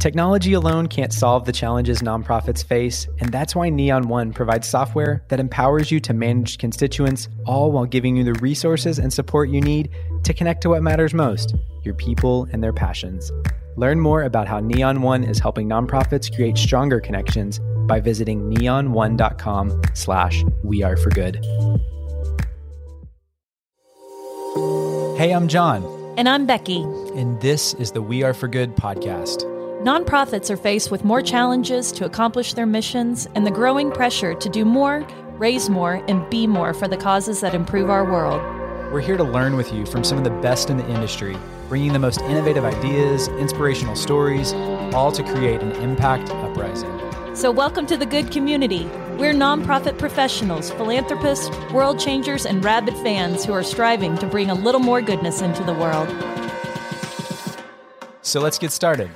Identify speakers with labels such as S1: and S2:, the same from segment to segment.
S1: Technology alone can't solve the challenges nonprofits face, and that's why Neon One provides software that empowers you to manage constituents, all while giving you the resources and support you need to connect to what matters most your people and their passions. Learn more about how Neon One is helping nonprofits create stronger connections by visiting neon1.com slash we are for good. Hey, I'm John.
S2: And I'm Becky.
S1: And this is the We Are for Good podcast.
S2: Nonprofits are faced with more challenges to accomplish their missions and the growing pressure to do more, raise more, and be more for the causes that improve our world.
S1: We're here to learn with you from some of the best in the industry, bringing the most innovative ideas, inspirational stories, all to create an impact uprising.
S2: So, welcome to the good community. We're nonprofit professionals, philanthropists, world changers, and rabid fans who are striving to bring a little more goodness into the world.
S1: So, let's get started.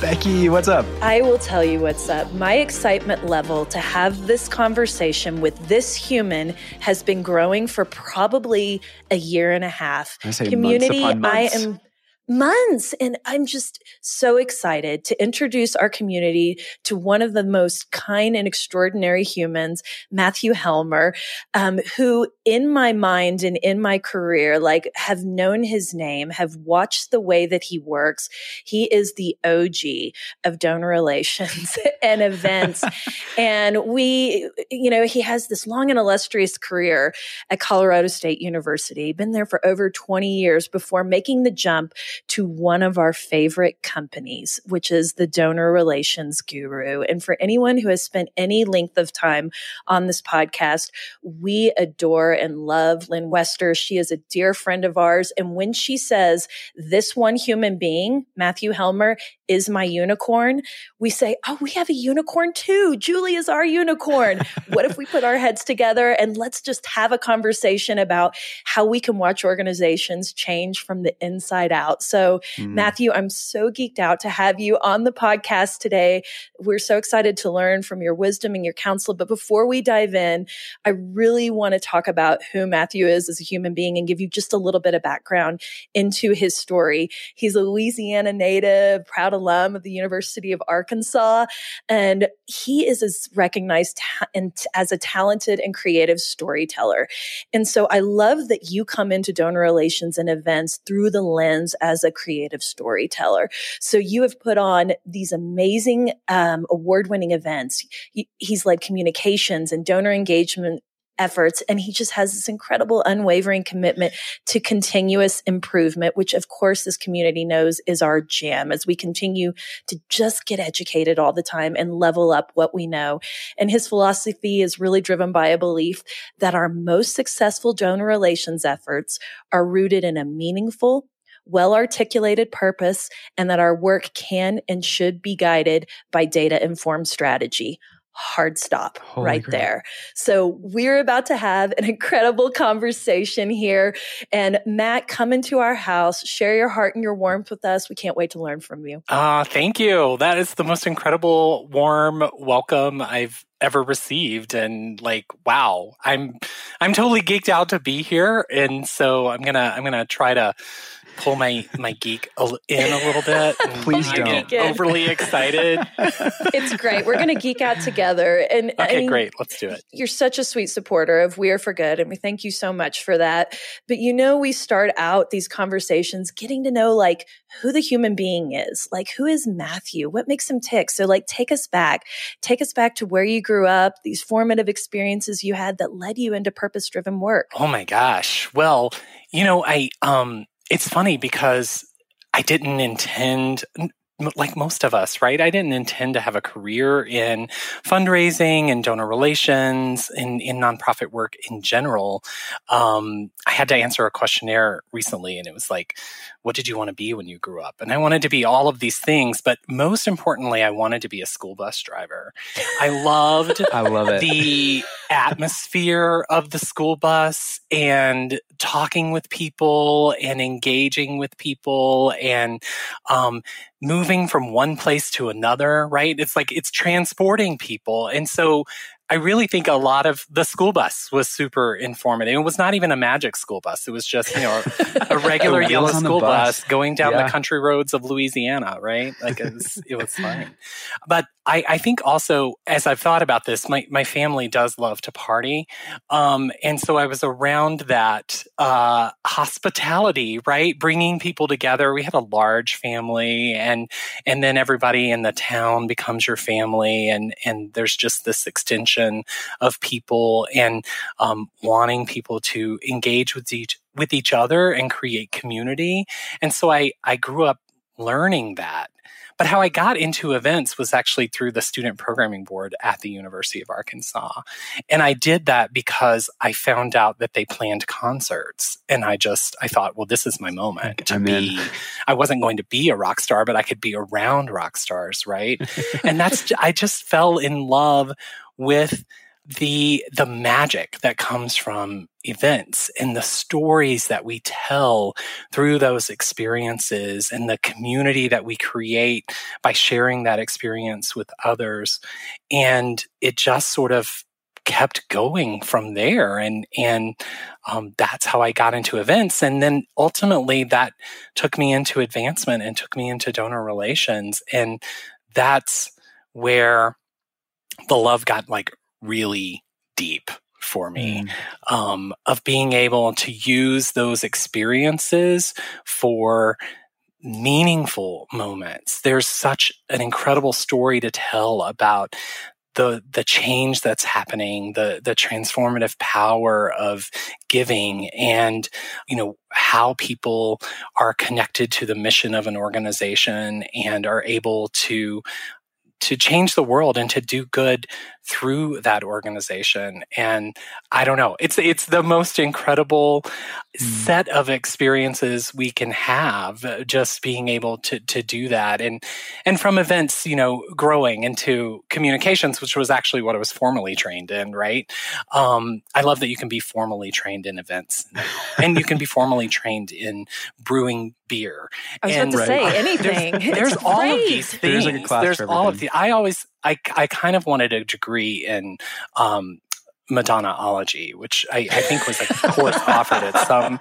S1: Becky, what's up?
S3: I will tell you what's up. My excitement level to have this conversation with this human has been growing for probably a year and a half.
S4: I Community, months months.
S3: I am months. And I'm just so excited to introduce our community to one of the most kind and extraordinary humans, Matthew Helmer, um, who in my mind and in my career, like have known his name, have watched the way that he works. He is the OG of donor relations and events. and we, you know, he has this long and illustrious career at Colorado State University, been there for over 20 years before making the jump to one of our favorite companies, which is the Donor Relations Guru. And for anyone who has spent any length of time on this podcast, we adore and love Lynne Wester. She is a dear friend of ours. And when she says, this one human being, Matthew Helmer, is my unicorn, we say, oh, we have a unicorn too. Julie is our unicorn. what if we put our heads together and let's just have a conversation about how we can watch organizations change from the inside out? So, mm. Matthew, I'm so geeked out to have you on the podcast today. We're so excited to learn from your wisdom and your counsel. But before we dive in, I really want to talk about who Matthew is as a human being and give you just a little bit of background into his story. He's a Louisiana native, proud alum of the University of Arkansas, and he is as recognized ta- and t- as a talented and creative storyteller. And so I love that you come into donor relations and events through the lens as a creative storyteller. So you have put on these amazing um, award winning events. he's led communications and donor engagement efforts. And he just has this incredible, unwavering commitment to continuous improvement, which of course this community knows is our jam as we continue to just get educated all the time and level up what we know. And his philosophy is really driven by a belief that our most successful donor relations efforts are rooted in a meaningful, well articulated purpose, and that our work can and should be guided by data informed strategy hard stop Holy right crap. there. So we're about to have an incredible conversation here. And Matt, come into our house, share your heart and your warmth with us. We can't wait to learn from you.
S4: Ah, uh, thank you. That is the most incredible, warm welcome I've ever received and like wow i'm i'm totally geeked out to be here and so i'm gonna i'm gonna try to pull my my geek in a little bit.
S1: Please don't
S4: get overly excited.
S3: it's great. We're going to geek out together. And
S4: okay, I mean, great. Let's do it.
S3: You're such a sweet supporter of We Are for Good, and we thank you so much for that. But you know, we start out these conversations getting to know like who the human being is, like who is Matthew, what makes him tick. So, like, take us back, take us back to where you grew up, these formative experiences you had that led you into purpose driven work.
S4: Oh my gosh. Well, you know, I um it's funny because I didn't intend like most of us, right? I didn't intend to have a career in fundraising and donor relations and in nonprofit work in general. Um, I had to answer a questionnaire recently, and it was like, what did you want to be when you grew up? And I wanted to be all of these things, but most importantly, I wanted to be a school bus driver. I loved
S1: I love it.
S4: the atmosphere of the school bus and talking with people and engaging with people and um, moving from one place to another, right? It's like it's transporting people. And so I really think a lot of the school bus was super informative. It was not even a magic school bus. It was just, you know, a regular yellow school bus. bus. going down yeah. the country roads of Louisiana, right? Like it was, it was fine. But I, I think also, as I've thought about this, my, my family does love to party. Um, and so I was around that uh, hospitality, right? Bringing people together. We had a large family, and and then everybody in the town becomes your family, and and there's just this extension of people and um, wanting people to engage with each with each other and create community. And so I I grew up learning that but how I got into events was actually through the student programming board at the University of Arkansas. And I did that because I found out that they planned concerts. And I just, I thought, well, this is my moment to I'm be, in. I wasn't going to be a rock star, but I could be around rock stars, right? and that's, I just fell in love with the the magic that comes from events and the stories that we tell through those experiences and the community that we create by sharing that experience with others. And it just sort of kept going from there. And and um, that's how i got into events. And then ultimately that took me into advancement and took me into donor relations. And that's where the love got like really deep for me mm. um, of being able to use those experiences for meaningful moments. There's such an incredible story to tell about the the change that's happening, the the transformative power of giving, and you know how people are connected to the mission of an organization and are able to to change the world and to do good through that organization and i don't know it's it's the most incredible mm. set of experiences we can have uh, just being able to to do that and and from events you know growing into communications which was actually what i was formally trained in right um, i love that you can be formally trained in events and you can be formally trained in brewing beer
S3: i was
S4: and,
S3: about to right. say anything
S4: there's, there's all of these things there's, like there's all of the i always I, I kind of wanted a degree in um, Madonnaology, which I, I, think was a course offered at some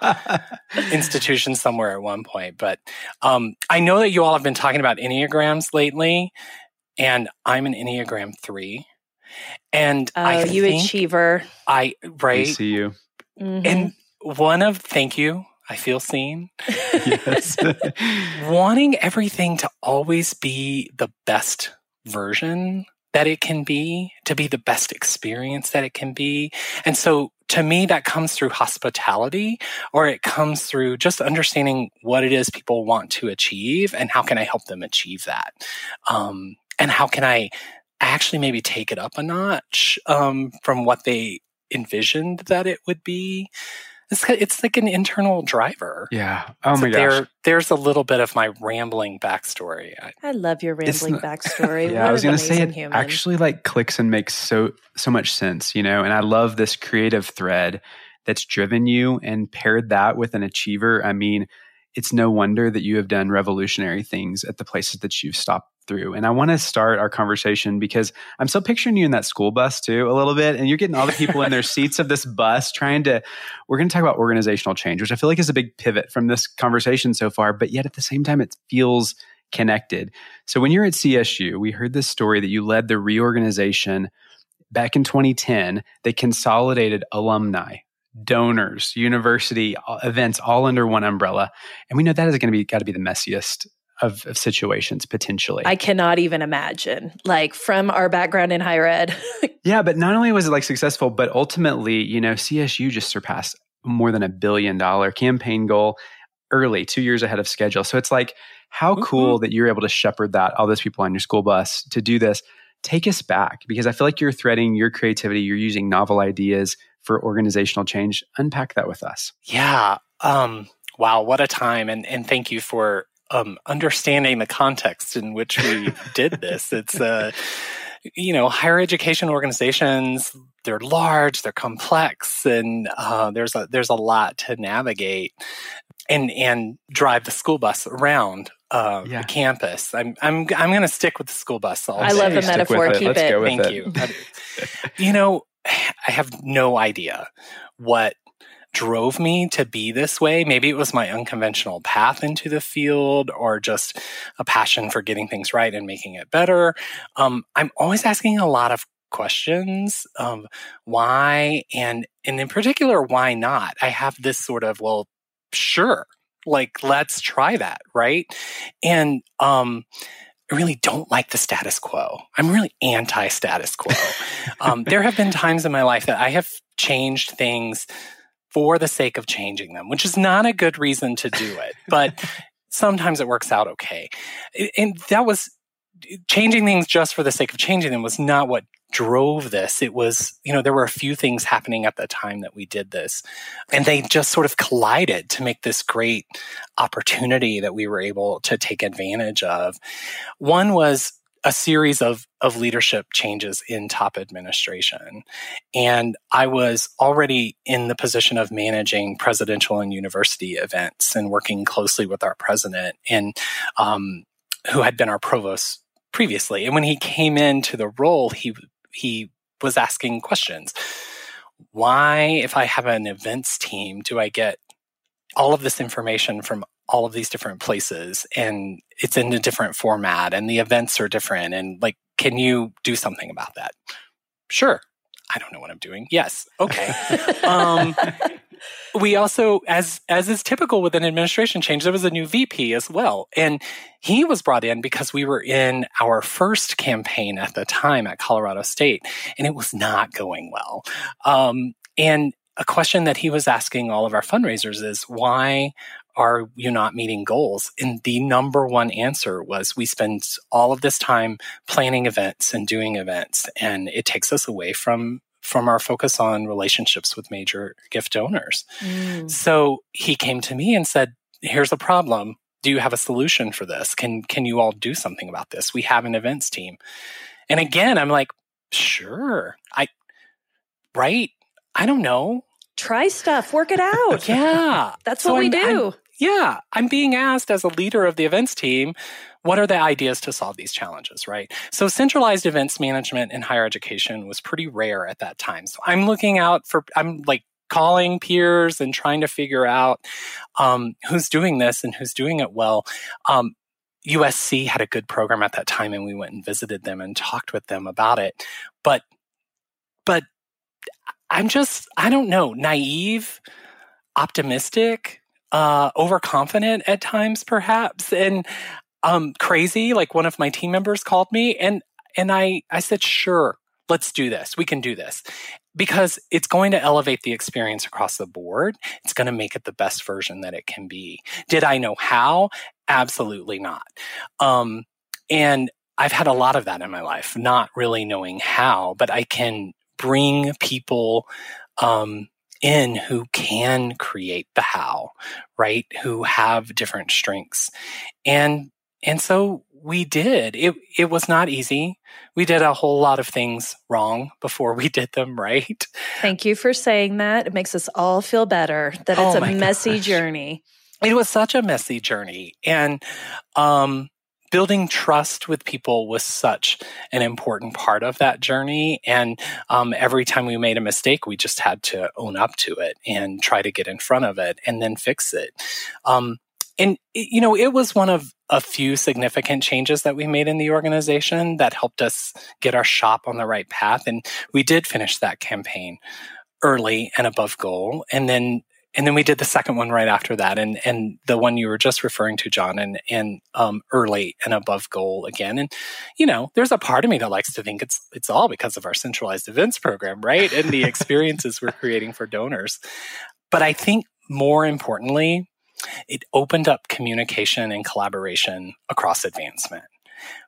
S4: institution somewhere at one point. But um, I know that you all have been talking about Enneagrams lately, and I'm an Enneagram 3. And
S3: oh,
S4: I
S3: you achiever.
S4: I, right.
S5: I see you.
S4: Mm-hmm. And one of, thank you. I feel seen. yes. Wanting everything to always be the best version that it can be, to be the best experience that it can be. And so to me, that comes through hospitality or it comes through just understanding what it is people want to achieve and how can I help them achieve that. Um, and how can I actually maybe take it up a notch um, from what they envisioned that it would be it's, it's like an internal driver.
S5: Yeah. Oh so my
S4: there,
S5: gosh.
S4: There's a little bit of my rambling backstory.
S3: I, I love your rambling backstory.
S5: yeah, what I was going to say it human. actually like clicks and makes so so much sense, you know. And I love this creative thread that's driven you and paired that with an achiever. I mean, it's no wonder that you have done revolutionary things at the places that you've stopped through. And I want to start our conversation because I'm still picturing you in that school bus too, a little bit. And you're getting all the people in their seats of this bus trying to, we're going to talk about organizational change, which I feel like is a big pivot from this conversation so far. But yet at the same time, it feels connected. So when you're at CSU, we heard this story that you led the reorganization back in 2010. They consolidated alumni, donors, university uh, events all under one umbrella. And we know that is going to be got to be the messiest of, of, situations potentially.
S3: I cannot even imagine, like from our background in higher ed.
S5: yeah, but not only was it like successful, but ultimately, you know, CSU just surpassed more than a billion dollar campaign goal early, two years ahead of schedule. So it's like, how mm-hmm. cool that you're able to shepherd that, all those people on your school bus to do this. Take us back because I feel like you're threading your creativity, you're using novel ideas for organizational change. Unpack that with us.
S4: Yeah. Um, wow, what a time. And, and thank you for um, understanding the context in which we did this. It's, uh, you know, higher education organizations, they're large, they're complex, and uh, there's a, there's a lot to navigate and, and drive the school bus around. uh, yeah. campus. I'm I'm I'm going to stick with the school bus.
S3: All I love the metaphor. It. Keep
S5: Let's
S3: it.
S4: Thank
S5: it.
S4: you. you know, I have no idea what drove me to be this way. Maybe it was my unconventional path into the field or just a passion for getting things right and making it better. Um, I'm always asking a lot of questions of why and and in particular why not i have this sort of well sure like let's try that right and um I really don't like the status quo. I'm really anti status quo. um, there have been times in my life that I have changed things for the sake of changing them, which is not a good reason to do it, but sometimes it works out okay. And that was changing things just for the sake of changing them was not what drove this. It was, you know, there were a few things happening at the time that we did this, and they just sort of collided to make this great opportunity that we were able to take advantage of. One was a series of, of leadership changes in top administration. And I was already in the position of managing presidential and university events and working closely with our president and um, who had been our provost previously. And when he came into the role, he he was asking questions. Why, if I have an events team, do I get all of this information from all of these different places and it's in a different format and the events are different and like can you do something about that? Sure. I don't know what i'm doing. Yes. Okay. Um, we also, as as is typical with an administration change, there was a new VP as well, and he was brought in because we were in our first campaign at the time at Colorado State, and it was not going well. Um, and a question that he was asking all of our fundraisers is why are you not meeting goals? And the number one answer was we spend all of this time planning events and doing events, and it takes us away from from our focus on relationships with major gift donors. Mm. So he came to me and said, Here's a problem. Do you have a solution for this? Can can you all do something about this? We have an events team. And again, I'm like, sure. I right? I don't know.
S3: Try stuff, work it out.
S4: yeah.
S3: That's so what we I'm, do.
S4: I'm, yeah. I'm being asked as a leader of the events team what are the ideas to solve these challenges, right? So centralized events management in higher education was pretty rare at that time. So I'm looking out for, I'm like calling peers and trying to figure out um, who's doing this and who's doing it well. Um, USC had a good program at that time and we went and visited them and talked with them about it. But, but I'm just, I don't know, naive, optimistic, uh, overconfident at times, perhaps. And um, crazy. Like one of my team members called me and, and I, I said, sure, let's do this. We can do this because it's going to elevate the experience across the board. It's going to make it the best version that it can be. Did I know how? Absolutely not. Um, and I've had a lot of that in my life, not really knowing how, but I can bring people, um, in who can create the how, right? Who have different strengths. And and so we did. It it was not easy. We did a whole lot of things wrong before we did them right.
S3: Thank you for saying that. It makes us all feel better that it's oh a messy gosh. journey.
S4: It was such a messy journey. And um building trust with people was such an important part of that journey. And um, every time we made a mistake, we just had to own up to it and try to get in front of it and then fix it. Um, and, you know, it was one of a few significant changes that we made in the organization that helped us get our shop on the right path. And we did finish that campaign early and above goal. And then and then we did the second one right after that and and the one you were just referring to john and and um, early and above goal again and you know there's a part of me that likes to think it's it's all because of our centralized events program right and the experiences we're creating for donors but i think more importantly it opened up communication and collaboration across advancement.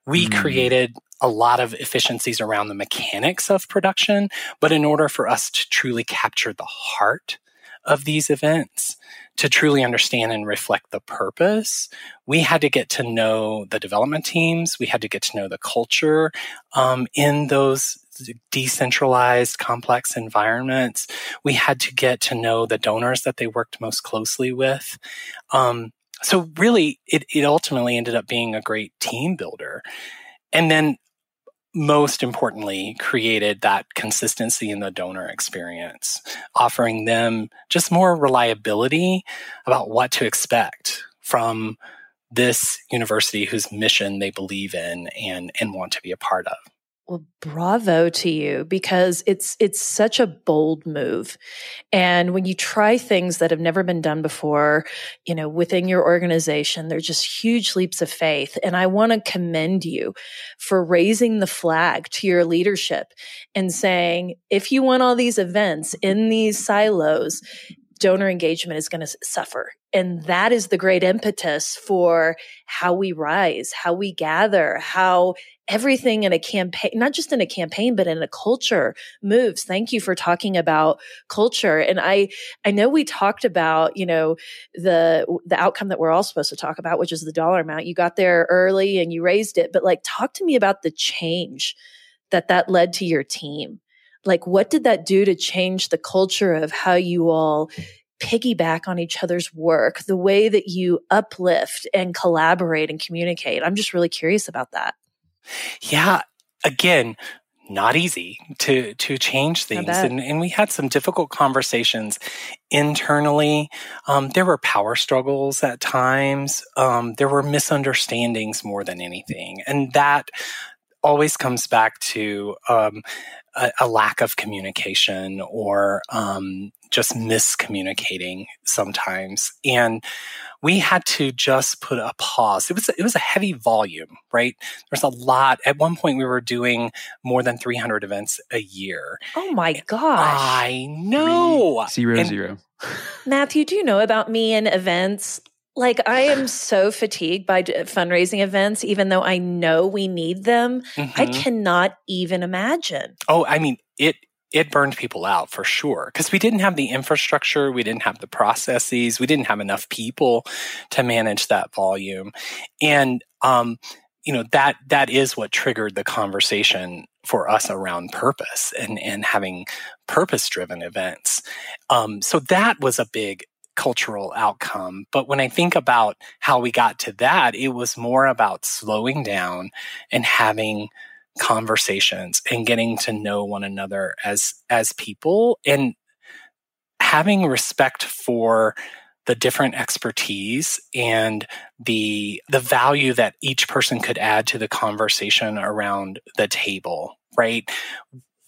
S4: We mm. created a lot of efficiencies around the mechanics of production, but in order for us to truly capture the heart of these events, to truly understand and reflect the purpose, we had to get to know the development teams. We had to get to know the culture um, in those decentralized, complex environments. We had to get to know the donors that they worked most closely with. Um, so really, it, it ultimately ended up being a great team builder. And then most importantly, created that consistency in the donor experience, offering them just more reliability about what to expect from this university whose mission they believe in and, and want to be a part of.
S3: Well, bravo to you because it's it's such a bold move. And when you try things that have never been done before, you know, within your organization, they're just huge leaps of faith. And I want to commend you for raising the flag to your leadership and saying, if you want all these events in these silos, donor engagement is going to suffer. And that is the great impetus for how we rise, how we gather, how everything in a campaign, not just in a campaign, but in a culture moves. Thank you for talking about culture. And I, I know we talked about, you know, the, the outcome that we're all supposed to talk about, which is the dollar amount. You got there early and you raised it, but like talk to me about the change that that led to your team like what did that do to change the culture of how you all piggyback on each other's work, the way that you uplift and collaborate and communicate? I'm just really curious about that.
S4: Yeah. Again, not easy to to change things and, and we had some difficult conversations internally um, there were power struggles at times um, there were misunderstandings more than anything and that always comes back to um, a, a, lack of communication or um, just miscommunicating sometimes. And we had to just put a pause. It was it was a heavy volume, right? There's a lot. At one point, we were doing more than 300 events a year.
S3: Oh my gosh!
S4: I know.
S5: Zero and zero.
S3: Matthew, do you know about me and events? Like, I am so fatigued by fundraising events, even though I know we need them. Mm-hmm. I cannot even imagine.
S4: Oh, I mean, it it burned people out for sure because we didn't have the infrastructure, we didn't have the processes, we didn't have enough people to manage that volume, and um, you know that that is what triggered the conversation for us around purpose and and having purpose driven events. Um, so that was a big cultural outcome. But when I think about how we got to that, it was more about slowing down and having conversations and getting to know one another as as people and having respect for the different expertise and the the value that each person could add to the conversation around the table right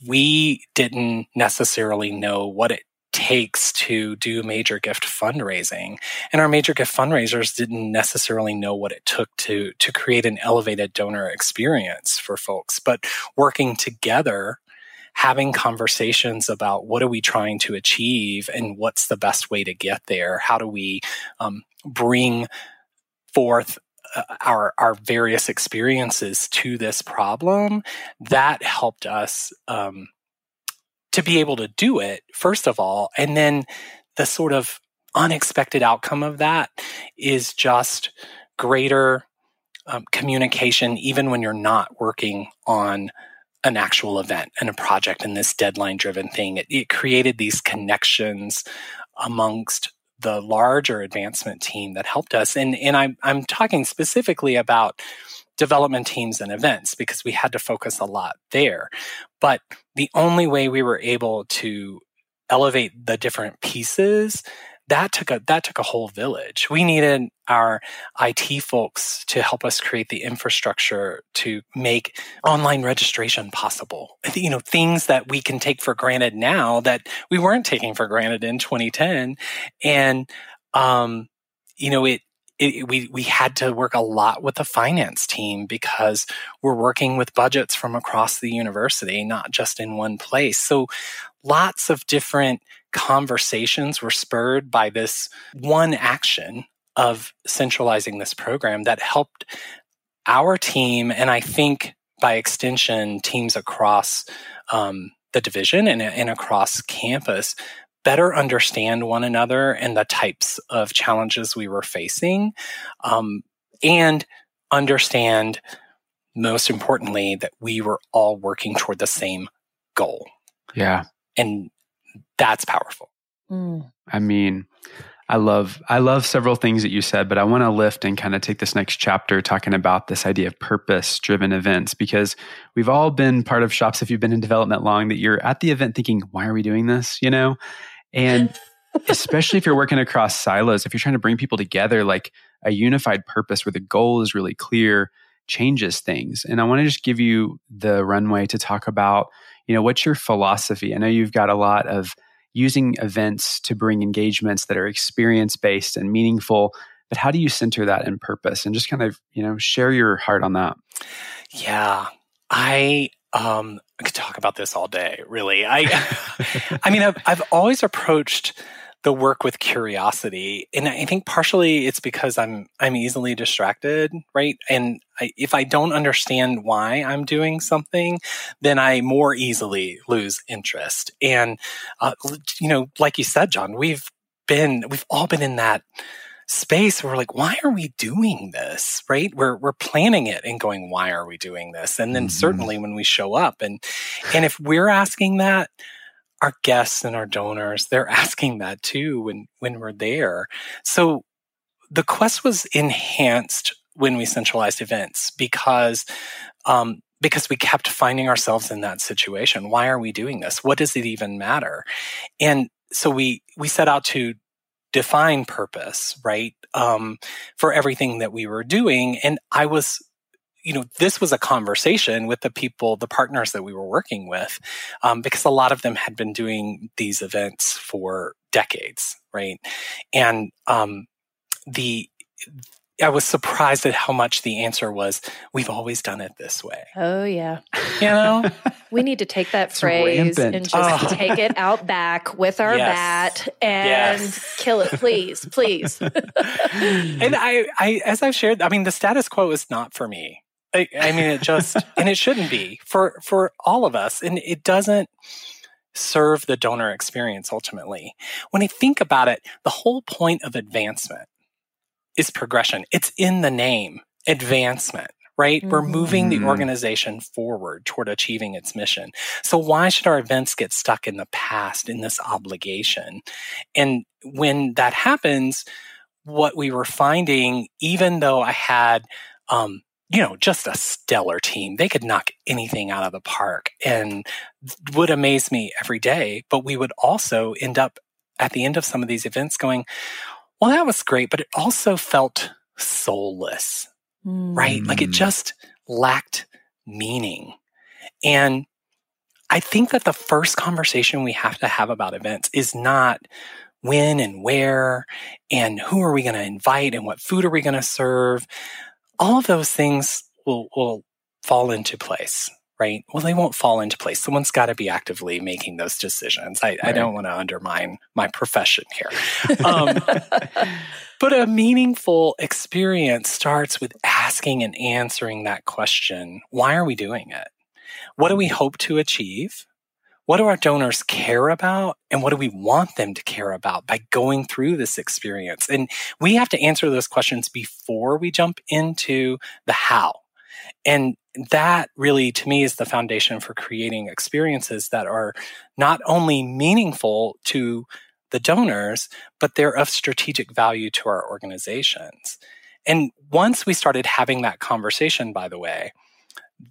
S4: we didn't necessarily know what it takes to do major gift fundraising. And our major gift fundraisers didn't necessarily know what it took to, to create an elevated donor experience for folks, but working together having conversations about what are we trying to achieve and what's the best way to get there how do we um, bring forth uh, our our various experiences to this problem that helped us um, to be able to do it, first of all. And then the sort of unexpected outcome of that is just greater um, communication, even when you're not working on an actual event and a project and this deadline driven thing. It, it created these connections amongst the larger advancement team that helped us. And, and I'm, I'm talking specifically about development teams and events because we had to focus a lot there. But the only way we were able to elevate the different pieces that took a that took a whole village. We needed our IT folks to help us create the infrastructure to make online registration possible. You know, things that we can take for granted now that we weren't taking for granted in 2010. And um, you know, it it, we we had to work a lot with the finance team because we're working with budgets from across the university, not just in one place. So lots of different conversations were spurred by this one action of centralizing this program that helped our team, and I think by extension, teams across um, the division and, and across campus better understand one another and the types of challenges we were facing, um, and understand, most importantly, that we were all working toward the same goal.
S5: Yeah.
S4: And that's powerful.
S5: Mm. I mean, I love I love several things that you said, but I want to lift and kind of take this next chapter talking about this idea of purpose driven events because we've all been part of shops if you've been in development long that you're at the event thinking, why are we doing this? You know? And especially if you're working across silos, if you're trying to bring people together, like a unified purpose where the goal is really clear changes things. And I want to just give you the runway to talk about, you know, what's your philosophy? I know you've got a lot of using events to bring engagements that are experience based and meaningful but how do you center that in purpose and just kind of you know share your heart on that
S4: yeah i um I could talk about this all day really. I i mean I've, I've always approached the work with curiosity and i think partially it's because i'm i'm easily distracted right? And I, if i don't understand why i'm doing something then i more easily lose interest. And uh, you know like you said john we've been we've all been in that space where we're like why are we doing this right we're we're planning it and going why are we doing this and then mm-hmm. certainly when we show up and and if we're asking that our guests and our donors, they're asking that too when, when we're there. So the quest was enhanced when we centralized events because, um, because we kept finding ourselves in that situation. Why are we doing this? What does it even matter? And so we, we set out to define purpose, right? Um, for everything that we were doing. And I was you know, this was a conversation with the people, the partners that we were working with, um, because a lot of them had been doing these events for decades, right? And um, the I was surprised at how much the answer was, we've always done it this way.
S3: Oh, yeah.
S4: You know?
S3: we need to take that phrase rampant. and just oh. take it out back with our yes. bat and yes. kill it, please, please.
S4: and I, I, as I've shared, I mean, the status quo is not for me. I, I mean, it just, and it shouldn't be for, for all of us. And it doesn't serve the donor experience ultimately. When I think about it, the whole point of advancement is progression. It's in the name, advancement right? Mm-hmm. We're moving the mm-hmm. organization forward toward achieving its mission. So why should our events get stuck in the past in this obligation? And when that happens, what we were finding, even though I had um, you know, just a stellar team. They could knock anything out of the park and would amaze me every day. But we would also end up at the end of some of these events going, well, that was great, but it also felt soulless, mm. right? Like it mm. just lacked meaning. And I think that the first conversation we have to have about events is not when and where and who are we going to invite and what food are we going to serve all of those things will, will fall into place right? Well, they won't fall into place. Someone's got to be actively making those decisions. I, right. I don't want to undermine my profession here. Um, but a meaningful experience starts with asking and answering that question why are we doing it? What do we hope to achieve? what do our donors care about and what do we want them to care about by going through this experience? And we have to answer those questions before we jump into the how. And that really, to me, is the foundation for creating experiences that are not only meaningful to the donors, but they're of strategic value to our organizations. And once we started having that conversation, by the way,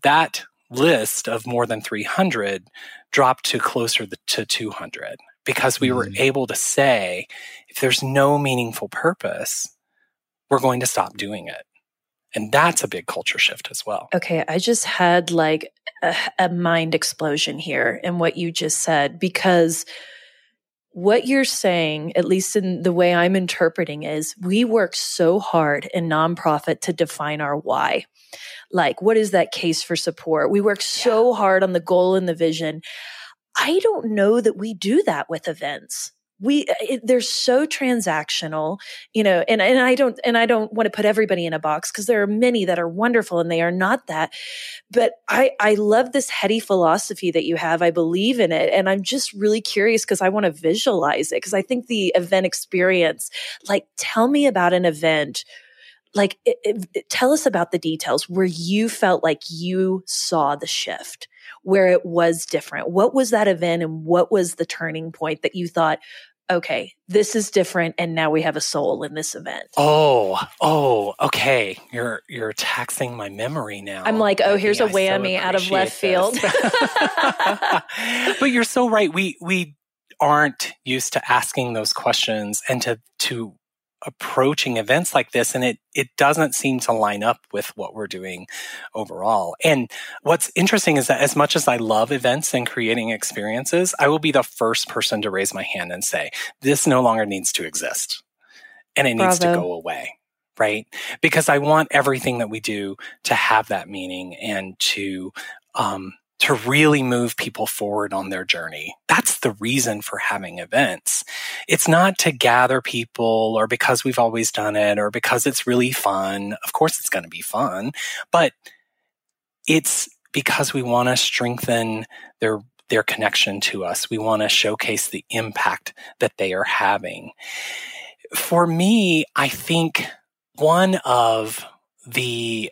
S4: that list of more than 300 dropped to closer to 200 because we were mm. able to say if there's no meaningful purpose, we're going to stop doing it. And that's a big culture shift as well.
S3: Okay. I just had like a, a mind explosion here in what you just said because what you're saying, at least in the way I'm interpreting, is we work so hard in nonprofit to define our why. Like, what is that case for support? We work so yeah. hard on the goal and the vision. I don't know that we do that with events we uh, it, they're so transactional you know and and I don't and I don't want to put everybody in a box because there are many that are wonderful and they are not that but I I love this heady philosophy that you have I believe in it and I'm just really curious because I want to visualize it because I think the event experience like tell me about an event like it, it, tell us about the details where you felt like you saw the shift where it was different what was that event and what was the turning point that you thought okay, this is different and now we have a soul in this event.
S4: Oh, oh, okay. You're you're taxing my memory now.
S3: I'm like, oh, here's a whammy so out of left field.
S4: but you're so right. We we aren't used to asking those questions and to to approaching events like this and it it doesn't seem to line up with what we're doing overall. And what's interesting is that as much as I love events and creating experiences, I will be the first person to raise my hand and say this no longer needs to exist and it Bravo. needs to go away. Right. Because I want everything that we do to have that meaning and to, um, to really move people forward on their journey. That's the reason for having events. It's not to gather people or because we've always done it or because it's really fun. Of course, it's going to be fun, but it's because we want to strengthen their their connection to us. We want to showcase the impact that they are having. For me, I think one of the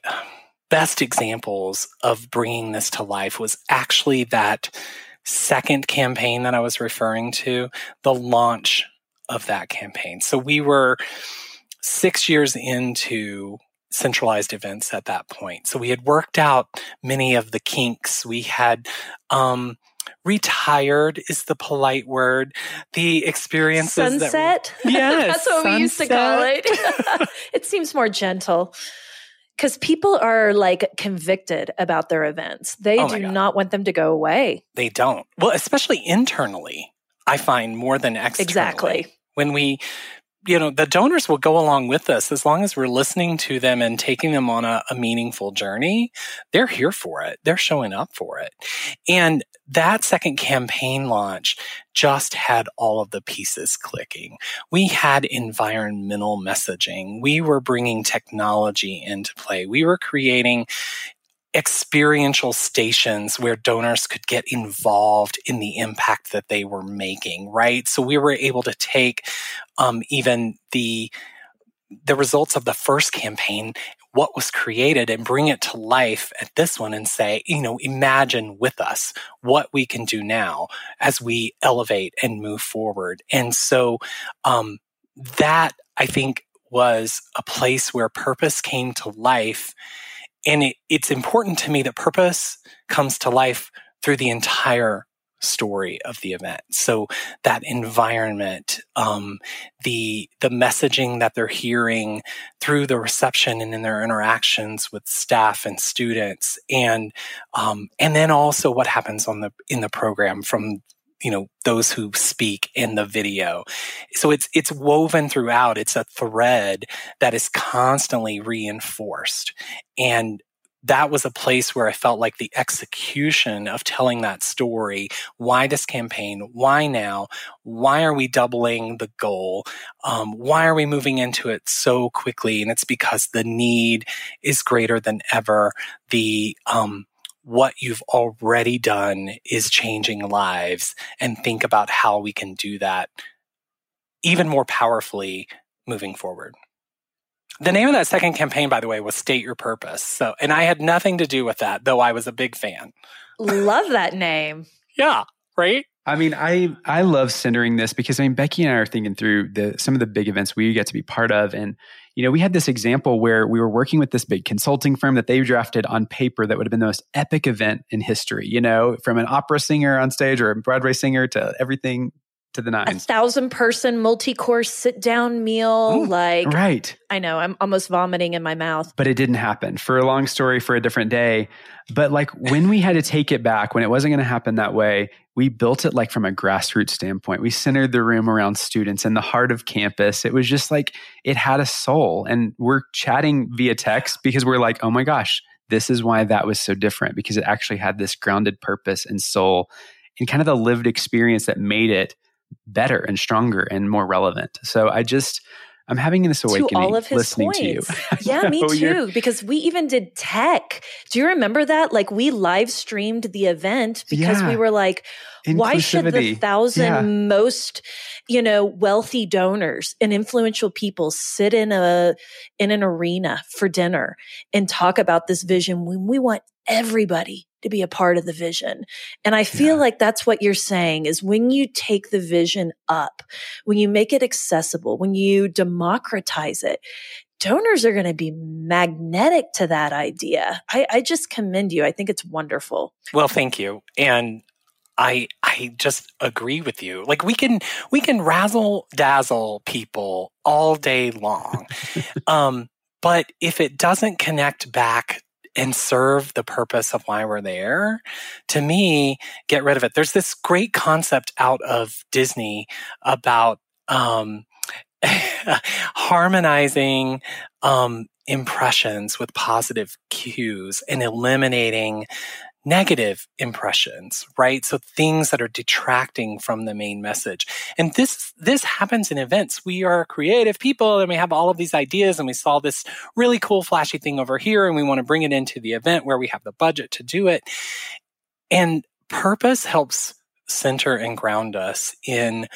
S4: best examples of bringing this to life was actually that second campaign that I was referring to, the launch of that campaign. So we were six years into centralized events at that point. So we had worked out many of the kinks. We had, um, retired is the polite word. The experiences
S3: sunset.
S4: That, yes,
S3: that's what sunset. we used to call it. it seems more gentle because people are like convicted about their events. They oh do God. not want them to go away.
S4: They don't. Well, especially internally, I find more than externally.
S3: Exactly.
S4: When we you know, the donors will go along with us as long as we're listening to them and taking them on a, a, meaningful journey. They're here for it. They're showing up for it. And that second campaign launch just had all of the pieces clicking. We had environmental messaging. We were bringing technology into play. We were creating experiential stations where donors could get involved in the impact that they were making, right? So we were able to take um, even the the results of the first campaign, what was created, and bring it to life at this one and say, you know, imagine with us what we can do now as we elevate and move forward. And so um, that I think was a place where purpose came to life and it, it's important to me that purpose comes to life through the entire story of the event. So that environment, um, the the messaging that they're hearing through the reception and in their interactions with staff and students, and um, and then also what happens on the in the program from you know those who speak in the video. So it's it's woven throughout. It's a thread that is constantly reinforced. And that was a place where I felt like the execution of telling that story. Why this campaign? Why now? Why are we doubling the goal? Um, why are we moving into it so quickly? And it's because the need is greater than ever. The um, what you've already done is changing lives and think about how we can do that even more powerfully moving forward. The name of that second campaign, by the way, was State Your Purpose. So, and I had nothing to do with that, though I was a big fan.
S3: Love that name.
S4: yeah, right?
S5: I mean, I I love centering this because I mean Becky and I are thinking through the some of the big events we get to be part of, and you know, we had this example where we were working with this big consulting firm that they drafted on paper that would have been the most epic event in history, you know, from an opera singer on stage or a Broadway singer to everything to the nines.
S3: A thousand person multi course sit down meal. Ooh, like,
S5: right.
S3: I know, I'm almost vomiting in my mouth.
S5: But it didn't happen for a long story for a different day. But like when we had to take it back, when it wasn't going to happen that way, we built it like from a grassroots standpoint. We centered the room around students in the heart of campus. It was just like it had a soul. And we're chatting via text because we're like, oh my gosh, this is why that was so different because it actually had this grounded purpose and soul and kind of the lived experience that made it better and stronger and more relevant. So I just I'm having this awakening to all of his listening points. to you.
S3: yeah, me too. Because we even did tech. Do you remember that? Like we live streamed the event because yeah. we were like, why should the thousand yeah. most, you know, wealthy donors and influential people sit in a in an arena for dinner and talk about this vision when we want everybody to be a part of the vision. And I feel yeah. like that's what you're saying is when you take the vision up, when you make it accessible, when you democratize it, donors are going to be magnetic to that idea. I, I just commend you. I think it's wonderful.
S4: Well, thank you. And I I just agree with you. Like we can we can razzle dazzle people all day long. um, but if it doesn't connect back and serve the purpose of why we're there, to me, get rid of it. There's this great concept out of Disney about um, harmonizing um, impressions with positive cues and eliminating negative impressions, right? So things that are detracting from the main message. And this, this happens in events. We are creative people and we have all of these ideas and we saw this really cool flashy thing over here and we want to bring it into the event where we have the budget to do it. And purpose helps center and ground us in,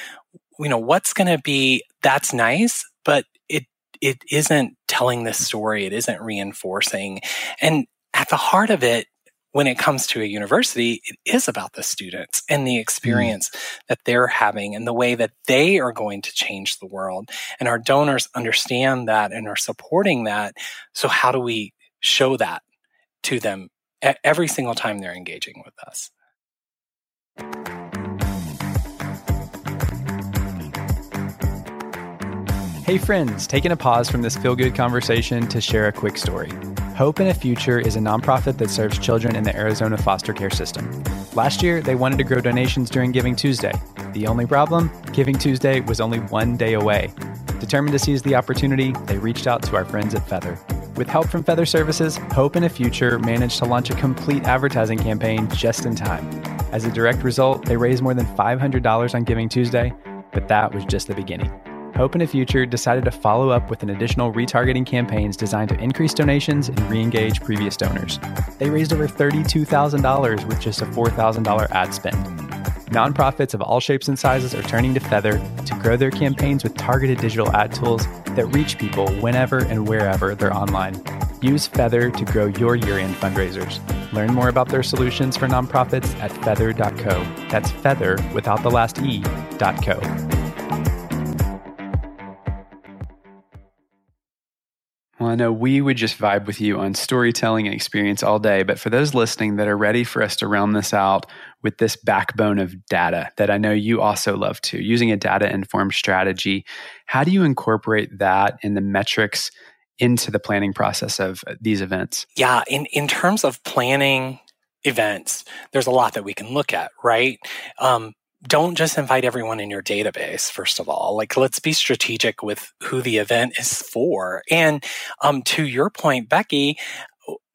S4: you know, what's going to be, that's nice, but it, it isn't telling this story. It isn't reinforcing. And at the heart of it when it comes to a university, it is about the students and the experience mm. that they're having and the way that they are going to change the world. And our donors understand that and are supporting that. So how do we show that to them every single time they're engaging with us?
S1: Hey, friends, taking a pause from this feel good conversation to share a quick story. Hope and a Future is a nonprofit that serves children in the Arizona foster care system. Last year, they wanted to grow donations during Giving Tuesday. The only problem? Giving Tuesday was only one day away. Determined to seize the opportunity, they reached out to our friends at Feathr. With help from Feathr Services, Hope and a Future managed to launch a complete advertising campaign just in time. As a direct result, they raised more than $500 on Giving Tuesday, but that was just the beginning. Hope and a Future decided to follow up with an additional retargeting campaigns designed to increase donations and re-engage previous donors. They raised over $32,000 with just a $4,000 ad spend. Nonprofits of all shapes and sizes are turning to Feathr to grow their campaigns with targeted digital ad tools that reach people whenever and wherever they're online. Use Feathr to grow your year end fundraisers. Learn more about their solutions for nonprofits at feathr.co. That's feather without the last E.co.
S5: Well, I know we would just vibe with you on storytelling and experience all day, but for those listening that are ready for us to round this out with this backbone of data that I know you also love to, using a data informed strategy, how do you incorporate that in the metrics into the planning process of these events?
S4: Yeah, in, in terms of planning events, there's a lot that we can look at, right? Um, don't just invite everyone in your database first of all. Like let's be strategic with who the event is for. And um, to your point becky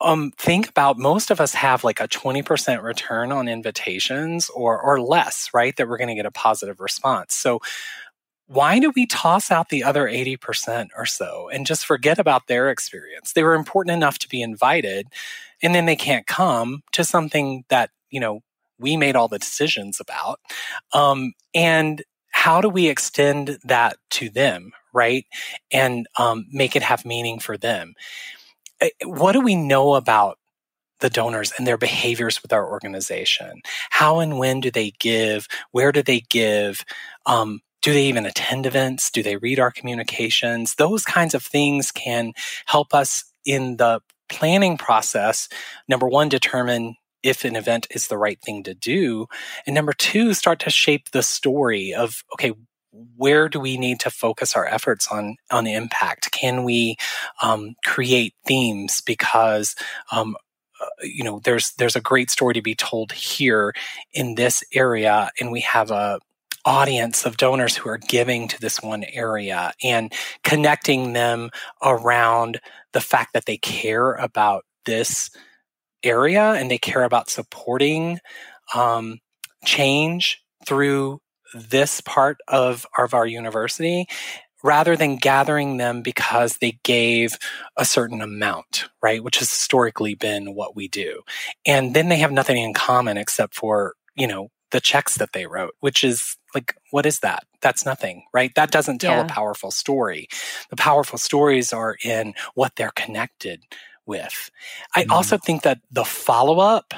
S4: um, think about most of us have like a 20% return on invitations or or less right that we're going to get a positive response. So why do we toss out the other 80% or so and just forget about their experience? They were important enough to be invited and then they can't come to something that you know we made all the decisions about. Um, and how do we extend that to them, right? And um, make it have meaning for them? Eh, what do we know about the donors and their behaviors with our organization? How and when do they give? Where do they give? Um, do they even attend events? Do they read our communications? Those kinds of things can help us in the planning process. Number one, determine if an event is the right thing to do. And number two, start to shape the story of, okay, where do we need to focus our efforts on on impact? Can we um, create themes because um, uh, you know there's there's a great story to be told here in this area, and we have a audience of donors who are giving to this one area and connecting them around the fact that they care about this area and they care about supporting um, change through this part of, of our university rather than gathering them because they gave a certain amount, right? Which has historically been what we do. And then they have nothing in common except for, you know, the checks that they wrote, which is like, what is that? That's nothing, right? That doesn't tell yeah. a powerful story. The powerful stories are in what they're connected with. I mm. also think that the follow up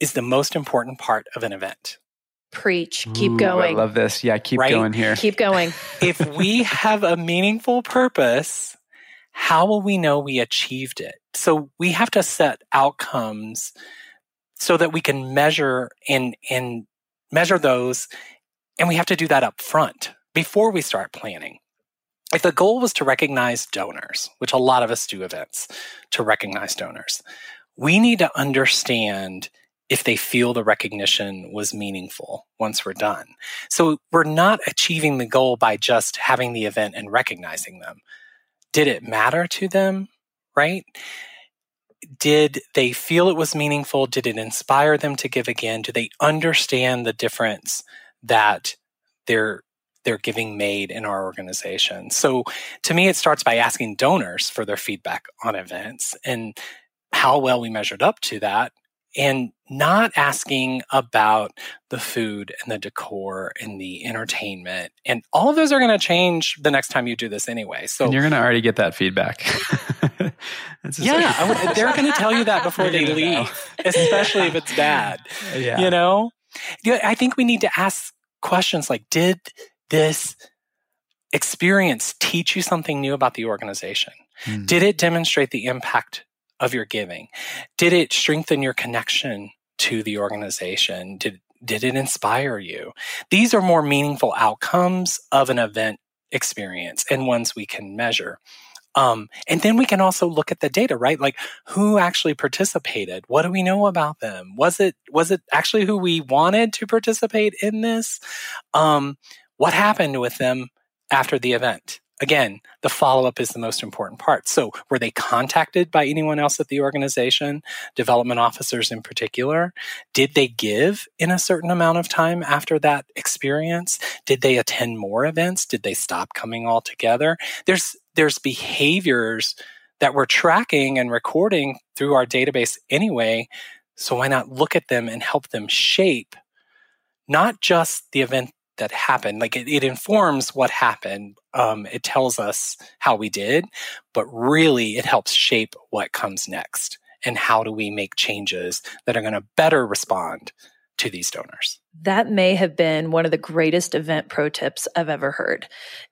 S4: is the most important part of an event.
S3: Preach. Keep Ooh, going.
S5: I love this. Yeah, keep right? going here.
S3: Keep going.
S4: if we have a meaningful purpose, how will we know we achieved it? So we have to set outcomes so that we can measure and, and measure those. And we have to do that up front before we start planning. If the goal was to recognize donors, which a lot of us do events to recognize donors, we need to understand if they feel the recognition was meaningful once we're done. So we're not achieving the goal by just having the event and recognizing them. Did it matter to them? Right? Did they feel it was meaningful? Did it inspire them to give again? Do they understand the difference that their their giving made in our organization? So to me, it starts by asking donors for their feedback on events and how well we measured up to that and not asking about the food and the decor and the entertainment. And all of those are going to change the next time you do this anyway. So
S5: and you're going to already get that feedback.
S4: Yeah they're going to tell you that before they leave especially if it's bad yeah. you know? I think we need to ask questions like did this experience teach you something new about the organization mm. did it demonstrate the impact of your giving? Did it strengthen your connection to the organization? Did did it inspire you? These are more meaningful outcomes of an event experience and ones we can measure. Um, and then we can also look at the data, right? Like who actually participated? What do we know about them? Was it was it actually who we wanted to participate in this? Um, what happened with them after the event? again, the follow up is the most important part. So, were they contacted by anyone else at the organization, development officers in particular? Did they give in a certain amount of time after that experience? Did they attend more events? Did they stop coming altogether? There's there's behaviors that we're tracking and recording through our database anyway. So why not look at them and help them shape not just the event that happened. Like it, it informs what happened. Um, it tells us how we did, but really it helps shape what comes next and how do we make changes that are going to better respond to these donors.
S3: That may have been one of the greatest event pro tips I've ever heard.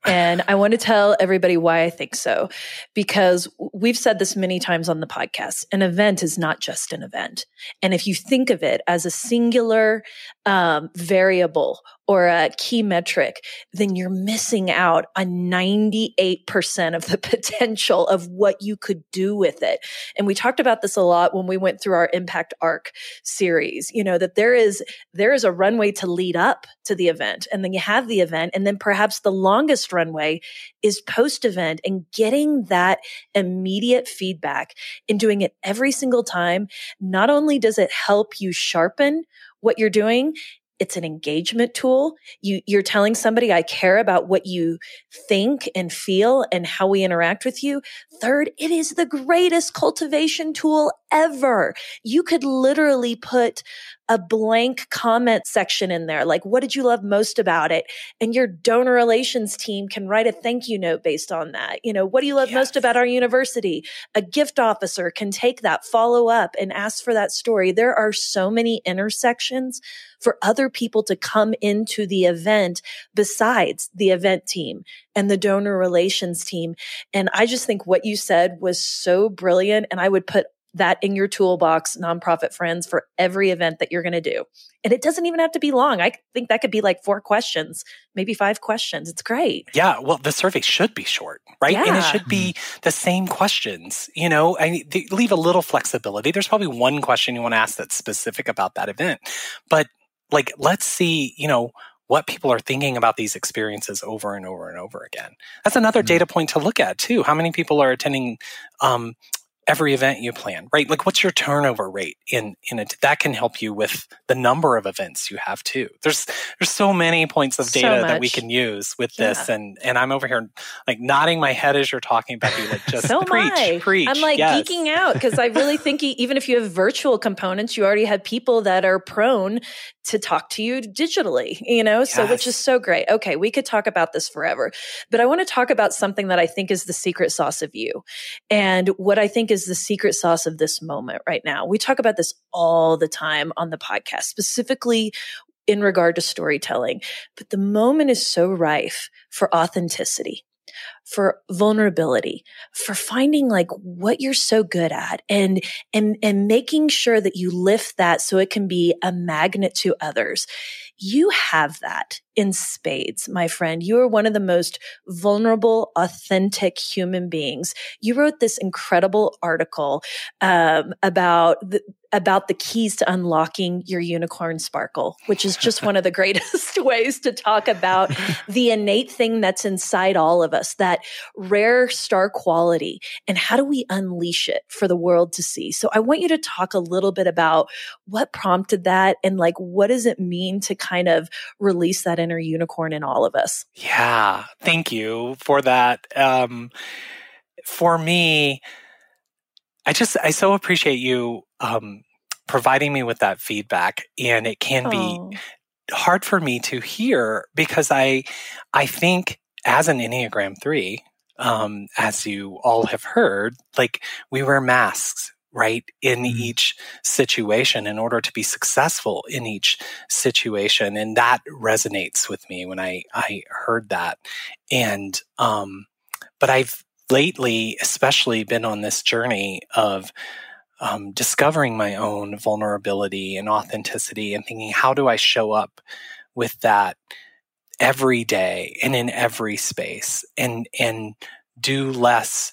S3: And I want to tell everybody why I think so. Because we've said this many times on the podcast an event is not just an event. And if you think of it as a singular um, variable or a key metric, then you're missing out on 98% of the potential of what you could do with it. And we talked about this a lot when we went through our impact arc series, you know, that there is, there is a runway to lead up to the event. And then you have the event. And then perhaps the longest runway is post event and getting that immediate feedback and doing it every single time. Not only does it help you sharpen what you're doing, it's an engagement tool. You, you're telling somebody, I care about what you think and feel and how we interact with you. Third, it is the greatest cultivation tool ever. You could literally put a blank comment section in there. Like, what did you love most about it? And your donor relations team can write a thank you note based on that. You know, what do you love yes. most about our university? A gift officer can take that, follow up and ask for that story. There are so many intersections for other people to come into the event besides the event team and the donor relations team. And I just think what you said was so brilliant. And I would put that in your toolbox, nonprofit friends, for every event that you're going to do. And it doesn't even have to be long. I think that could be like four questions, maybe five questions. It's great.
S4: Yeah. Well, the survey should be short, right? Yeah. And it should be the same questions. You know, I leave a little flexibility. There's probably one question you want to ask that's specific about that event, but like, let's see, you know, what people are thinking about these experiences over and over and over again. That's another mm-hmm. data point to look at too. How many people are attending um, every event you plan, right? Like what's your turnover rate in in it? That can help you with the number of events you have too. There's there's so many points of data so that we can use with this and and I'm over here like nodding my head as you're talking about you like just so preach, preach.
S3: I'm like yes. geeking out because I really think even if you have virtual components, you already have people that are prone to talk to you digitally, you know? Yes. So which is so great. Okay, we could talk about this forever. But I want to talk about something that I think is the secret sauce of you. And what I think is the secret sauce of this moment right now. We talk about this all the time on the podcast, specifically in regard to storytelling, but the moment is so rife for authenticity for vulnerability, for finding like what you're so good at and, and, and making sure that you lift that so it can be a magnet to others. You have that in spades, my friend. You are one of the most vulnerable, authentic human beings. You wrote this incredible article um, about the, about the keys to unlocking your unicorn sparkle, which is just one of the greatest ways to talk about the innate thing that's inside all of us, that rare star quality, and how do we unleash it for the world to see? So I want you to talk a little bit about what prompted that and like what does it mean to kind of release that inner unicorn in all of us?
S4: Yeah, thank you for that. Um, for me, I just I so appreciate you um, providing me with that feedback, and it can oh. be hard for me to hear because I I think as an Enneagram three, um, as you all have heard, like we wear masks right in mm-hmm. each situation in order to be successful in each situation and that resonates with me when i i heard that and um but i've lately especially been on this journey of um, discovering my own vulnerability and authenticity and thinking how do i show up with that every day and in every space and and do less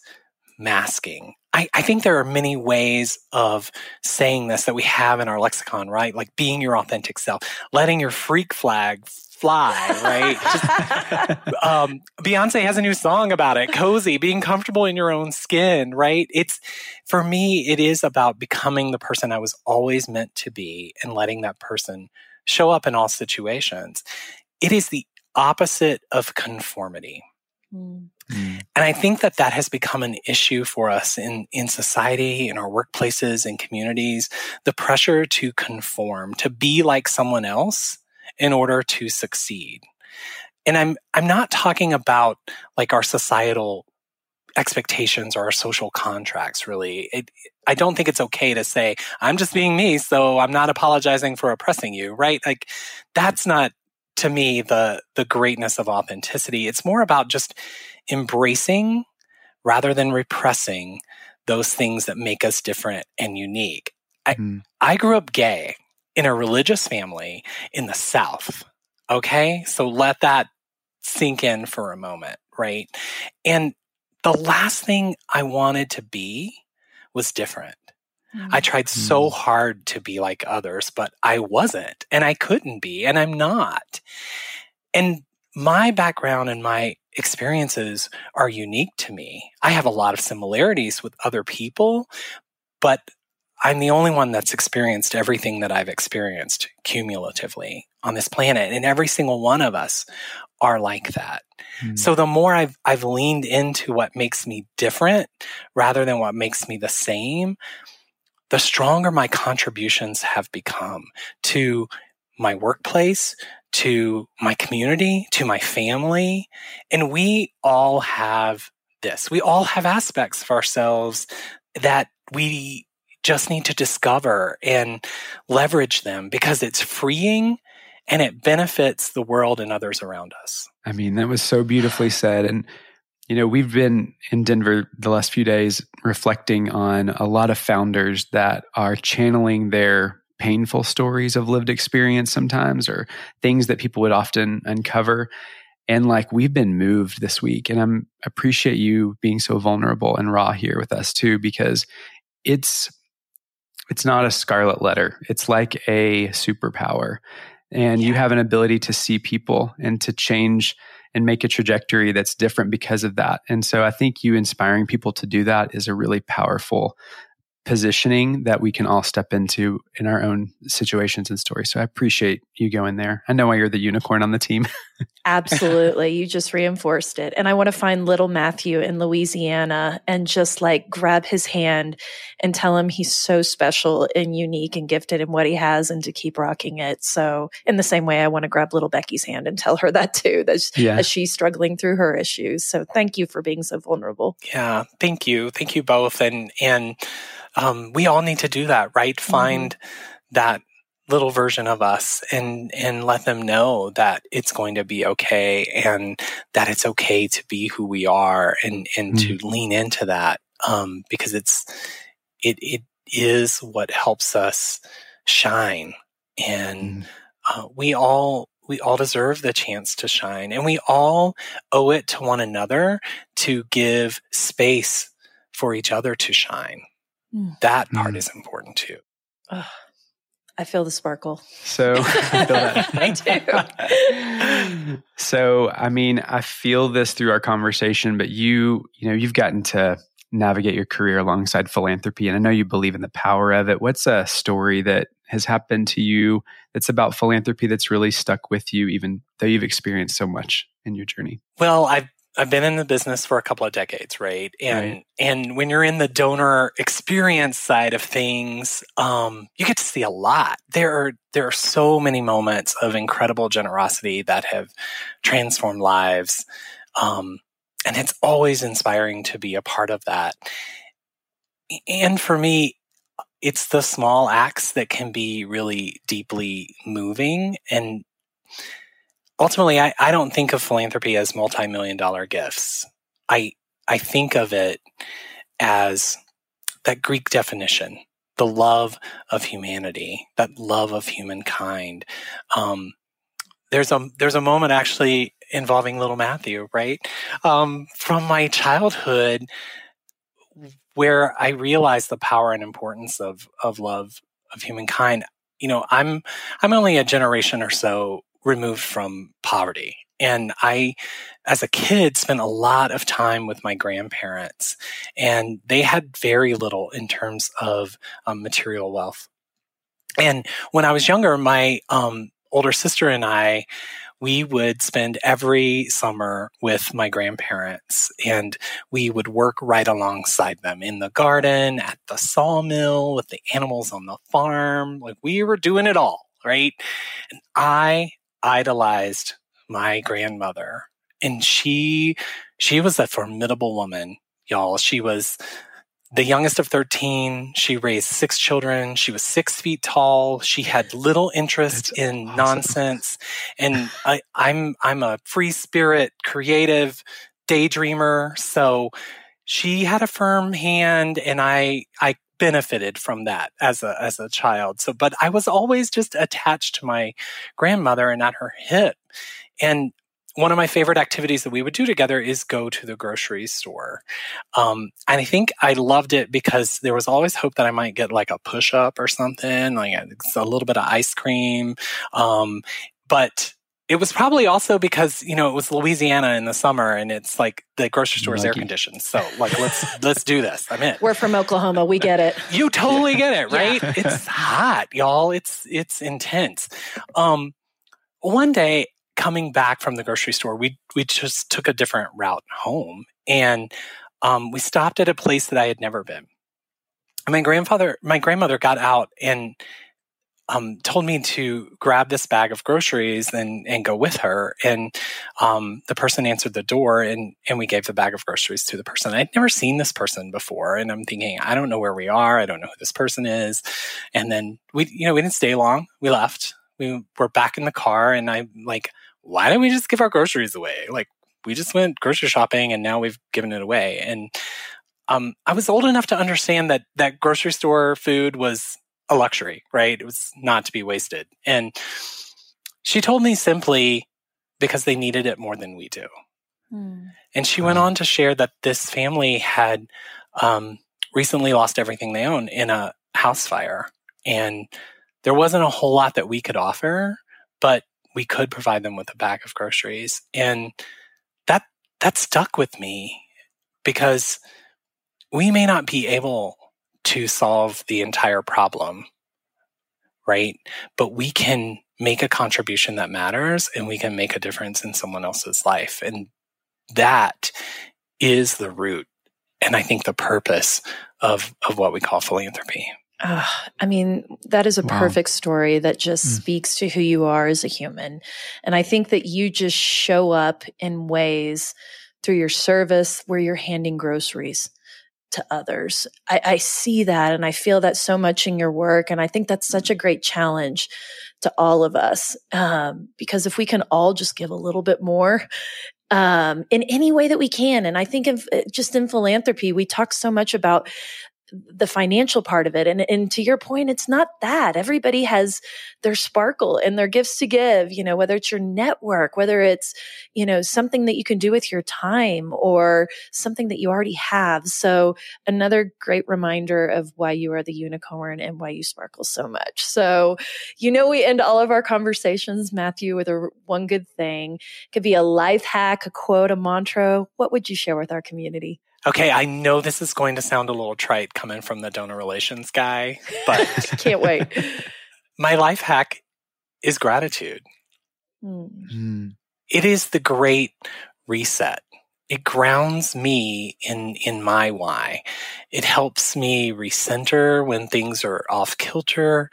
S4: masking I, I, think there are many ways of saying this that we have in our lexicon, right? Like being your authentic self, letting your freak flag fly, right? Just, um, Beyonce has a new song about it, cozy, being comfortable in your own skin, right? It's for me, it is about becoming the person I was always meant to be and letting that person show up in all situations. It is the opposite of conformity. Mm. Mm. And I think that that has become an issue for us in, in society, in our workplaces and communities. The pressure to conform, to be like someone else in order to succeed. And I'm, I'm not talking about like our societal expectations or our social contracts really. It, I don't think it's okay to say, I'm just being me, so I'm not apologizing for oppressing you, right? Like that's not to me the the greatness of authenticity. It's more about just embracing rather than repressing those things that make us different and unique. I, mm. I grew up gay in a religious family in the South. Okay. So let that sink in for a moment. Right. And the last thing I wanted to be was different. I tried so mm. hard to be like others, but I wasn't and I couldn't be and I'm not. And my background and my experiences are unique to me. I have a lot of similarities with other people, but I'm the only one that's experienced everything that I've experienced cumulatively on this planet. And every single one of us are like that. Mm. So the more I've, I've leaned into what makes me different rather than what makes me the same, the stronger my contributions have become to my workplace, to my community, to my family. And we all have this. We all have aspects of ourselves that we just need to discover and leverage them because it's freeing and it benefits the world and others around us.
S5: I mean, that was so beautifully said. And, you know, we've been in Denver the last few days reflecting on a lot of founders that are channeling their painful stories of lived experience sometimes or things that people would often uncover. And like we've been moved this week and i'm appreciate you being so vulnerable and raw here with us too because it's it's not a scarlet letter. It's like a superpower. And yeah. you have an ability to see people and to change and make a trajectory that's different because of that and so i think you inspiring people to do that is a really powerful positioning that we can all step into in our own situations and stories. So I appreciate you going there. I know why you're the unicorn on the team.
S3: Absolutely. You just reinforced it. And I want to find little Matthew in Louisiana and just like grab his hand and tell him he's so special and unique and gifted in what he has and to keep rocking it. So, in the same way, I want to grab little Becky's hand and tell her that too, that yeah. as she's struggling through her issues. So, thank you for being so vulnerable.
S4: Yeah. Thank you. Thank you both. And, and, um, we all need to do that, right? Mm-hmm. Find that little version of us and and let them know that it's going to be okay and that it's okay to be who we are and and mm. to lean into that um, because it's it it is what helps us shine and mm. uh, we all we all deserve the chance to shine and we all owe it to one another to give space for each other to shine mm. that part mm. is important too Ugh.
S3: I feel the sparkle.
S5: So I feel that I
S3: do.
S5: so I mean, I feel this through our conversation, but you, you know, you've gotten to navigate your career alongside philanthropy, and I know you believe in the power of it. What's a story that has happened to you that's about philanthropy that's really stuck with you, even though you've experienced so much in your journey?
S4: Well, I've I've been in the business for a couple of decades, right? And right. and when you're in the donor experience side of things, um, you get to see a lot. There are there are so many moments of incredible generosity that have transformed lives, um, and it's always inspiring to be a part of that. And for me, it's the small acts that can be really deeply moving and ultimately, I, I don't think of philanthropy as multi-million dollar gifts. I, I think of it as that Greek definition, the love of humanity, that love of humankind. Um, there's a there's a moment actually involving little Matthew, right? Um, from my childhood, where I realized the power and importance of of love of humankind. You know, I'm I'm only a generation or so removed from poverty. And I, as a kid, spent a lot of time with my grandparents, and they had very little in terms of um, material wealth. And when I was younger, my um, older sister and I, we would spend every summer with my grandparents and we would work right alongside them in the garden, at the sawmill, with the animals on the farm. Like we were doing it all, right? And I idolized my grandmother and she she was a formidable woman y'all. She was the youngest of 13 she raised six children. She was six feet tall. She had little interest That's in awesome. nonsense and I, i'm i'm a free spirit creative daydreamer so she had a firm hand and i i benefited from that as a as a child. So, but I was always just attached to my grandmother and at her hip. And one of my favorite activities that we would do together is go to the grocery store. Um, and I think I loved it because there was always hope that I might get like a push up or something, like a, a little bit of ice cream. Um, but it was probably also because you know it was Louisiana in the summer, and it's like the grocery store is air conditioned. So like let's let's do this. I'm in.
S3: We're from Oklahoma. We get it.
S4: You totally get it, right? yeah. It's hot, y'all. It's it's intense. Um, one day coming back from the grocery store, we we just took a different route home, and um, we stopped at a place that I had never been. my grandfather, my grandmother got out and um, told me to grab this bag of groceries and, and go with her. And um, the person answered the door and, and we gave the bag of groceries to the person. I'd never seen this person before. And I'm thinking, I don't know where we are. I don't know who this person is. And then we, you know, we didn't stay long. We left. We were back in the car and I'm like, why don't we just give our groceries away? Like, we just went grocery shopping and now we've given it away. And um, I was old enough to understand that that grocery store food was a luxury, right? It was not to be wasted. And she told me simply because they needed it more than we do. Mm. And she went on to share that this family had um, recently lost everything they own in a house fire. And there wasn't a whole lot that we could offer, but we could provide them with a bag of groceries. And that that stuck with me because we may not be able to solve the entire problem, right? But we can make a contribution that matters and we can make a difference in someone else's life. And that is the root and I think the purpose of, of what we call philanthropy.
S3: Uh, I mean, that is a wow. perfect story that just mm. speaks to who you are as a human. And I think that you just show up in ways through your service where you're handing groceries to others. I, I, see that and I feel that so much in your work. And I think that's such a great challenge to all of us. Um, because if we can all just give a little bit more um, in any way that we can. And I think of uh, just in philanthropy, we talk so much about the financial part of it. And, and to your point, it's not that everybody has their sparkle and their gifts to give, you know, whether it's your network, whether it's, you know, something that you can do with your time or something that you already have. So another great reminder of why you are the unicorn and why you sparkle so much. So, you know, we end all of our conversations, Matthew, with a one good thing. It could be a life hack, a quote, a mantra. What would you share with our community?
S4: Okay, I know this is going to sound a little trite coming from the donor relations guy, but
S3: can't wait.
S4: My life hack is gratitude. Mm. It is the great reset. It grounds me in in my why. It helps me recenter when things are off kilter,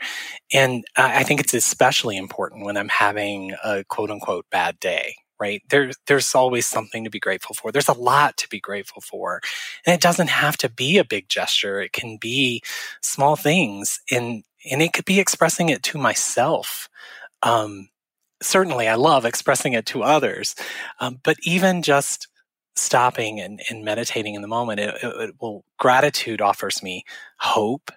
S4: and I think it's especially important when I'm having a quote unquote bad day right? There's there's always something to be grateful for. There's a lot to be grateful for. And it doesn't have to be a big gesture. It can be small things and and it could be expressing it to myself. Um, certainly I love expressing it to others. Um, but even just stopping and, and meditating in the moment, it, it, it will gratitude offers me hope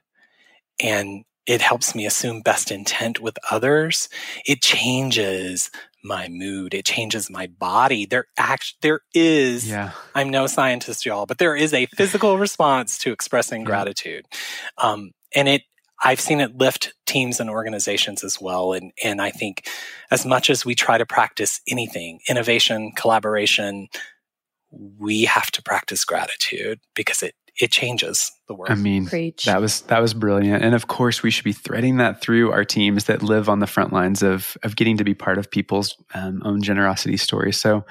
S4: and it helps me assume best intent with others. It changes my mood. It changes my body. There act there is yeah. I'm no scientist, y'all, but there is a physical response to expressing yeah. gratitude. Um, and it I've seen it lift teams and organizations as well. And and I think as much as we try to practice anything, innovation, collaboration, we have to practice gratitude because it it changes the world.
S5: I mean, Preach. that was that was brilliant, and of course, we should be threading that through our teams that live on the front lines of of getting to be part of people's um, own generosity stories. So,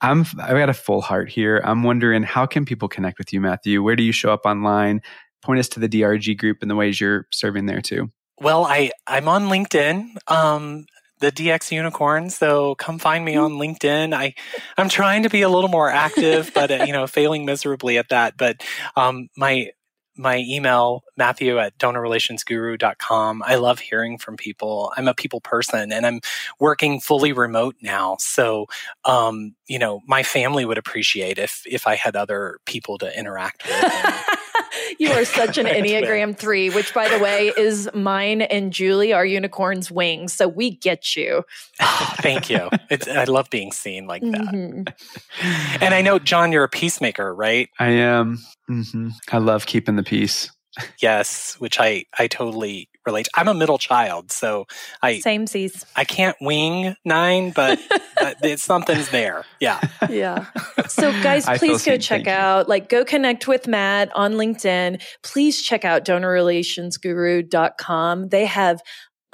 S5: I'm I've got a full heart here. I'm wondering how can people connect with you, Matthew? Where do you show up online? Point us to the DRG group and the ways you're serving there too.
S4: Well, I I'm on LinkedIn. Um, the DX unicorns, So come find me on LinkedIn. I, I'm trying to be a little more active, but uh, you know, failing miserably at that. But um, my my email matthew at donorrelationsguru.com i love hearing from people i'm a people person and i'm working fully remote now so um, you know my family would appreciate if if i had other people to interact with
S3: you are such an Enneagram three, which by the way is mine and Julie, our unicorn's wings. So we get you.
S4: Oh, thank you. It's, I love being seen like that. Mm-hmm. And I know, John, you're a peacemaker, right?
S5: I am. Mm-hmm. I love keeping the peace.
S4: Yes, which I I totally relate. I'm a middle child, so I
S3: same sees.
S4: I can't wing nine, but, but it's something's there. Yeah,
S3: yeah. So guys, please go check out, like, go connect with Matt on LinkedIn. Please check out donorrelationsguru.com. They have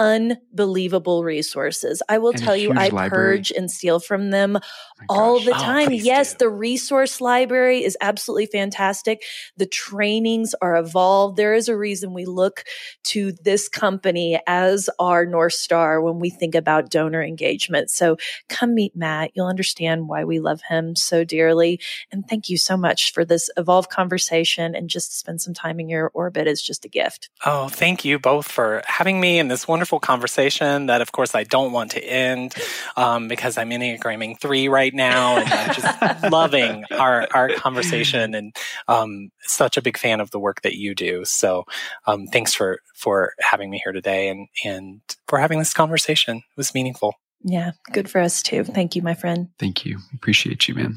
S3: unbelievable resources. I will and tell you, I library. purge and steal from them oh all the oh, time. Oh, yes, do. the resource library is absolutely fantastic. The trainings are evolved. There is a reason we look to this company as our North Star when we think about donor engagement. So come meet Matt. You'll understand why we love him so dearly. And thank you so much for this evolved conversation and just to spend some time in your orbit is just a gift.
S4: Oh, thank you both for having me in this wonderful conversation that, of course, I don't want to end um, because I'm Enneagramming three right now, and I'm just loving our our conversation and um, such a big fan of the work that you do. So, um, thanks for for having me here today and and for having this conversation. It was meaningful.
S3: Yeah, good for us too. Thank you, my friend.
S5: Thank you. Appreciate you, man.